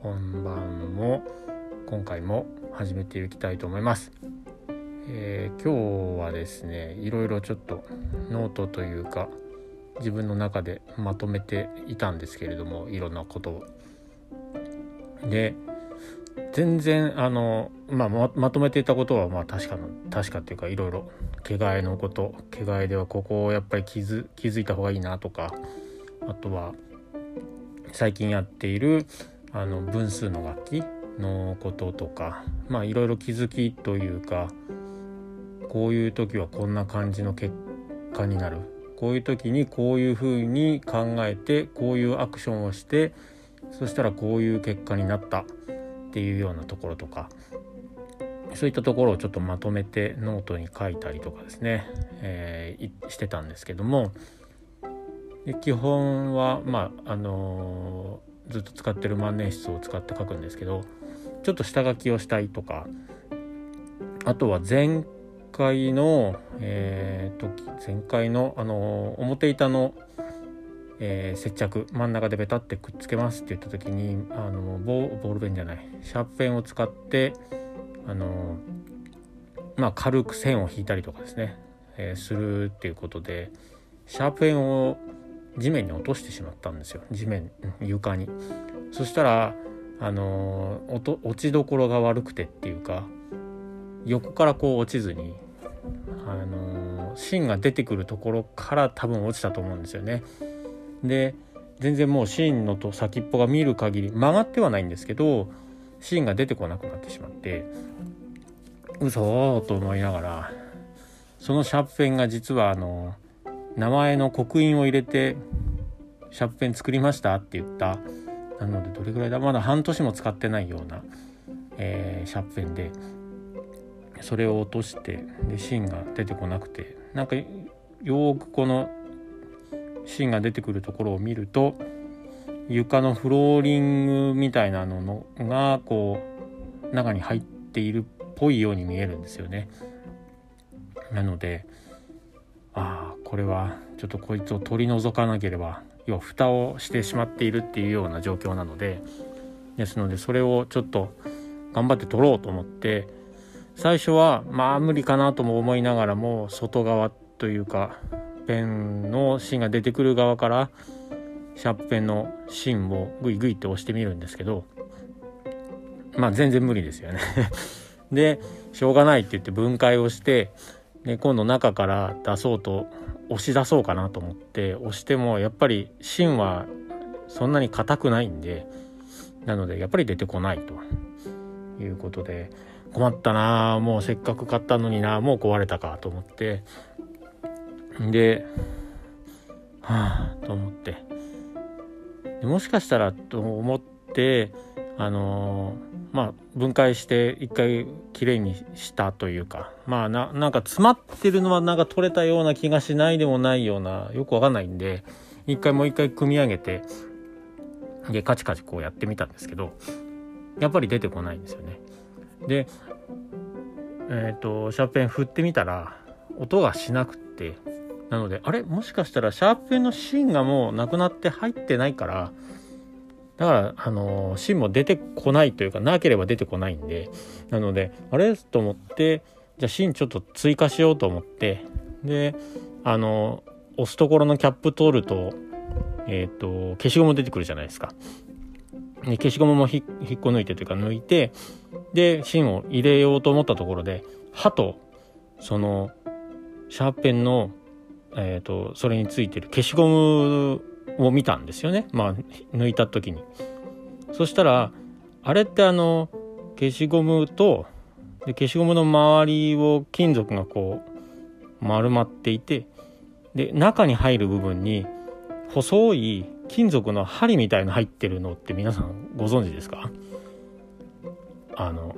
こんばんも今回も始めていきたいと思います、えー、今日はですねいろいろちょっとノートというか自分の中でまとめていたんですけれどもいろんなことを。で全然あの、まあ、ままとめていたことはまあ確かの確かっていうかいろいろ毛替えのこと毛替えではここをやっぱり気づ気づいた方がいいなとかあとは最近やっているあの分数の楽器のこととかまあいろいろ気づきというかこういう時はこんな感じの結果になる。こういう時にこういうふうに考えてこういうアクションをしてそしたらこういう結果になった。っていうようなところとか。そういったところをちょっとまとめてノートに書いたりとかですね、えー、してたんですけども。基本はまああのずっと使ってる万年筆を使って書くんですけどちょっと下書きをしたいとかあとは前回の、えー、時前回のあの表板の、えー、接着真ん中でベタってくっつけますって言った時にあのボールペンじゃないシャープペンを使ってあのまあ軽く線を引いたりとかですね、えー、するっていうことでシャープペンを地面に落としてしまったんですよ。地面床に。そしたらあの落ちどころが悪くてっていうか横からこう落ちずにあの芯が出てくるところから多分落ちたと思うんですよね。で全然もう芯のと先っぽが見る限り曲がってはないんですけど芯が出てこなくなってしまって嘘と思いながらそのシャープペンが実はあの名前の刻印を入れてシャープペン作りましたって言った。なのでどれぐらいだ？まだ半年も使ってないような、えー、シャープペンでそれを落としてで芯が出てこなくて。なんかよくこの芯が出てくるところを見ると床のフローリングみたいなのがこう中に入っているっぽいように見えるんですよね。なのでああこれはちょっとこいつを取り除かなければ要は蓋をしてしまっているっていうような状況なのでですのでそれをちょっと頑張って取ろうと思って最初はまあ無理かなとも思いながらも外側というかペンの芯が出てくる側からシャープペンの芯をグイグイって押してみるんですけどまあ全然無理ですよね。でしょうがないって言って分解をして今度中から出そうと押し出そうかなと思って押してもやっぱり芯はそんなに硬くないんでなのでやっぱり出てこないと。いうことで困ったなもうせっかく買ったのになもう壊れたかと思って。ではあと思って。もしかしたらと思ってあのーまあ、分解して一回きれいにしたというか。まあななんか詰まってるのはなんか取れたような気がしないでもないようなよくわかんないんで一回もう一回組み上げてでカチカチこうやってみたんですけどやっぱり出てこないんですよね。でえっ、ー、とシャーペン振ってみたら音がしなくって。なのであれ？もしかしたらシャーペンの芯がもうなくなって入ってないからだから、あの、芯も出てこないというか、なければ出てこないんで、なので、あれ？と思って、じゃあ芯ちょっと追加しようと思って、で、あの、押すところのキャップ取ると、えっ、ー、と、消しゴム出てくるじゃないですか。で消しゴムも引っこ抜いてというか抜いて、で、芯を入れようと思ったところで、刃と、その、シャーペンの、えっ、と、それについてる消しゴムを見たんですよね。まあ抜いた時に。そしたらあれってあの消しゴムとで消しゴムの周りを金属がこう丸まっていてで中に入る部分に細い金属の針みたいの入ってるのって皆さんご存知ですか？あの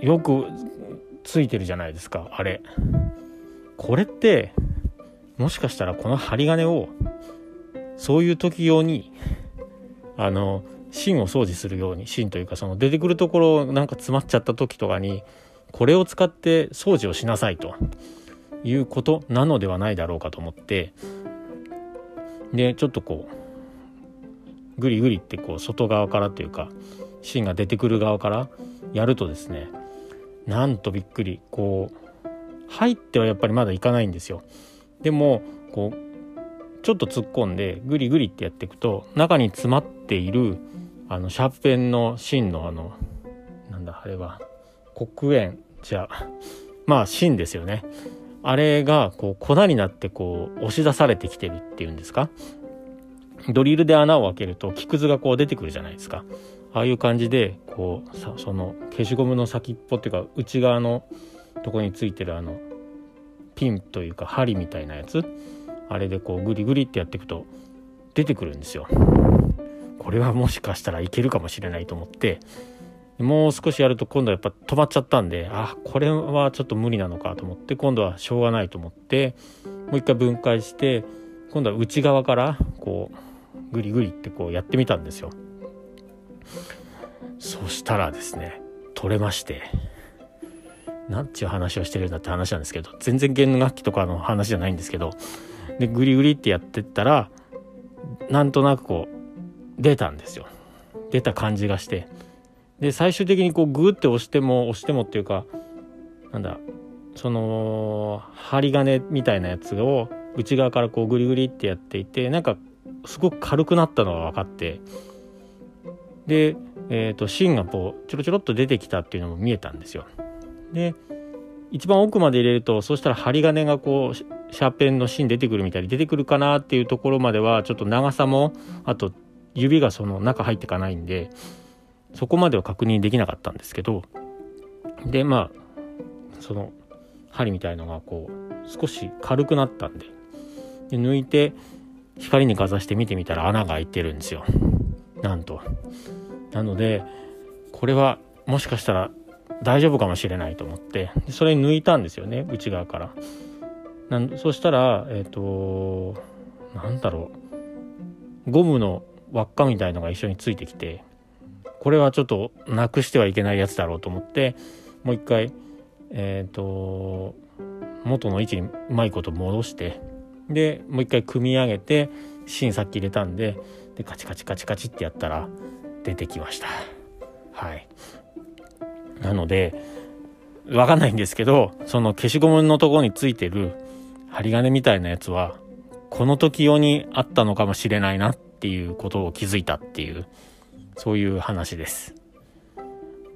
よくついてるじゃないですかあれ。これってもしかしたらこの針金をそういう時用にあの芯を掃除するように芯というかその出てくるところなんか詰まっちゃった時とかにこれを使って掃除をしなさいということなのではないだろうかと思ってでちょっとこうグリグリってこう外側からというか芯が出てくる側からやるとですねなんとびっくりこう入ってはやっぱりまだいかないんですよ。でもこうちょっと突っ込んでグリグリってやっていくと中に詰まっているあのシャーペンの芯のあのなんだあれは黒鉛じゃまあ芯ですよね。あれがこう粉になってこう押し出されてきてるっていうんですか？ドリルで穴を開けると木くずがこう出てくるじゃないですか。ああいう感じでこうさその消しゴムの先っぽっていうか内側のとこについてるあのピンというか針みたいなやつあれでこうグリグリってやっていくと出てくるんですよ。これはもしかしたらいけるかもしれないと思ってもう少しやると今度はやっぱ止まっちゃったんであこれはちょっと無理なのかと思って今度はしょうがないと思ってもう一回分解して今度は内側からこうグリグリってこうやってみたんですよ。そしたらですね取れましてなんちゅう話をしてるんだって話なんですけど全然弦楽器とかの話じゃないんですけどでグリグリってやってったらなんとなくこう出たんですよ。出た感じがして。で最終的にこうグーって押しても押してもっていうかなんだその針金みたいなやつを内側からこうグリグリってやっていてなんかすごく軽くなったのが分かって。で、えーと、芯がこうちょろちょろっと出てきたっていうのも見えたんですよ。で一番奥まで入れるとそうしたら針金がこうシャーペンの芯出てくるみたいに出てくるかなっていうところまではちょっと長さもあと指がその中入ってかないんでそこまでは確認できなかったんですけどでまあその針みたいのがこう少し軽くなったんでで抜いて光にかざして見てみたら穴が開いてるんですよ。なんと。なのでこれはもしかしたら大丈夫かもしれないと思って。それ抜いたんですよね内側から。なんそしたらえっ、ー、となんだろう。ゴムの輪っかみたいのが一緒についてきてこれはちょっとなくしてはいけないやつだろうと思ってもう一回えっ、ー、と元の位置にうまいこと戻してでもう一回組み上げて芯さっき入れたんででカチカチカチカチってやったら出てきました。はい。なのでわかんないんですけどその消しゴムのところについてる針金みたいなやつはこの時用にあったのかもしれないなっていうことを気づいたっていうそういう話です。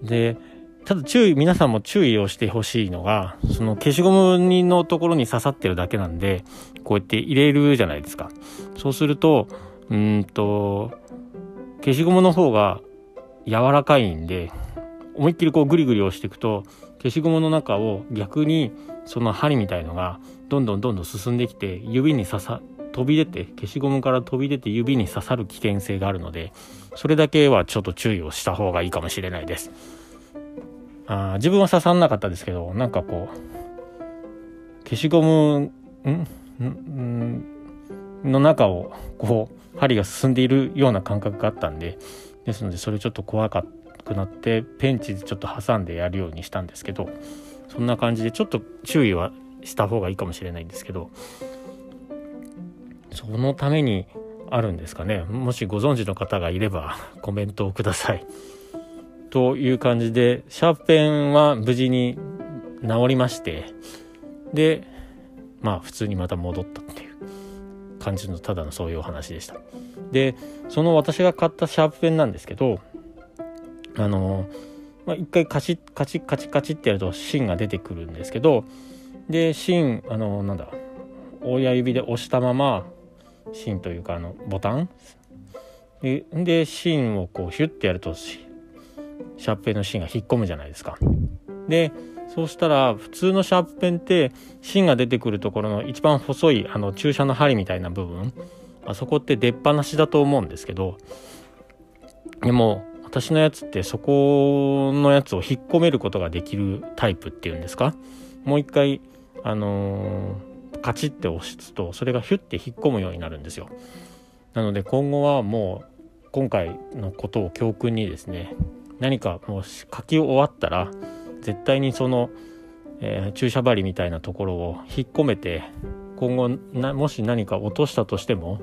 でただ注意皆さんも注意をしてほしいのがその消しゴムのところに刺さってるだけなんでこうやって入れるじゃないですか。そうするとうんと消しゴムの方が柔らかいんで思いっきりこうグリグリ押していくと消しゴムの中を逆にその針みたいのがどんどんどんどん進んできて指に刺さ飛び出て消しゴムから飛び出て指に刺さる危険性があるのでそれだけはちょっと注意をした方がいいかもしれないです。あ自分は刺さんなかったですけどなんかこう消しゴムん？の中をこう針が進んでいるような感覚があったんでですのでそれちょっと怖かっくなってペンチでちょっと挟んでやるようにしたんですけどそんな感じでちょっと注意はした方がいいかもしれないんですけどそのためにあるんですかねもしご存知の方がいればコメントをください。という感じでシャーペンは無事に治りましてでまあ普通にまた戻ったっていう感じのただのそういうお話でした。でその私が買ったシャープペンなんですけどあのまあ、一回カチカチカチカチってやると芯が出てくるんですけどで芯あのなんだ親指で押したまま芯というかあのボタン？でで芯をこうヒュッてやるとシャープペンの芯が引っ込むじゃないですか。でそうしたら普通のシャープペンって芯が出てくるところの一番細いあの注射の針みたいな部分あそこって出っ放しだと思うんですけどでも私のやつってそこのやつを引っ込めることができるタイプっていうんですか？もう一回あのー、カチッて押すとそれがヒュッて引っ込むようになるんですよ。なので今後はもう今回のことを教訓にですね何かもう書き終わったら絶対にその、えー、注射針みたいなところを引っ込めて今後もし何か落としたとしても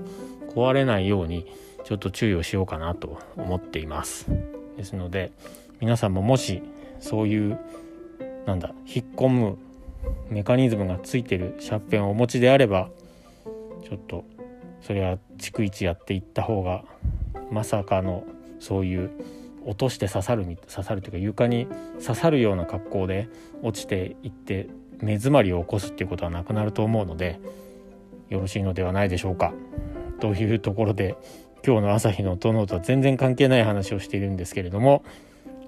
壊れないようにちょっと注意をしようかなと思っていますですので皆さんももしそういうなんだ引っ込むメカニズムがついてるシャーペンをお持ちであればちょっとそれは逐一やっていった方がまさかのそういう落として刺さる刺さるというか床に刺さるような格好で落ちていって目詰まりを起こすっていうことはなくなると思うのでよろしいのではないでしょうか。というところで今日の朝日の殿とは全然関係ない話をしているんですけれども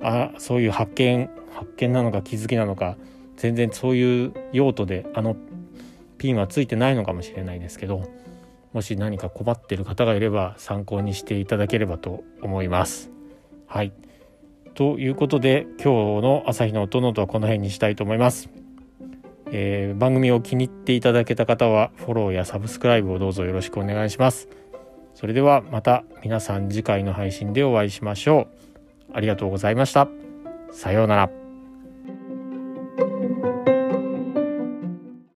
あそういう発見発見なのか気づきなのか全然そういう用途であのピンはついてないのかもしれないですけどもし何か困ってる方がいれば参考にしていただければと思います。はいということで今日の朝日の音のとはこの辺にしたいと思います。えー、番組を気に入っていただけた方はフォローやサブスクライブをどうぞよろしくお願いします。それではまた皆さん次回の配信でお会いしましょう。ありがとうございました。さようなら。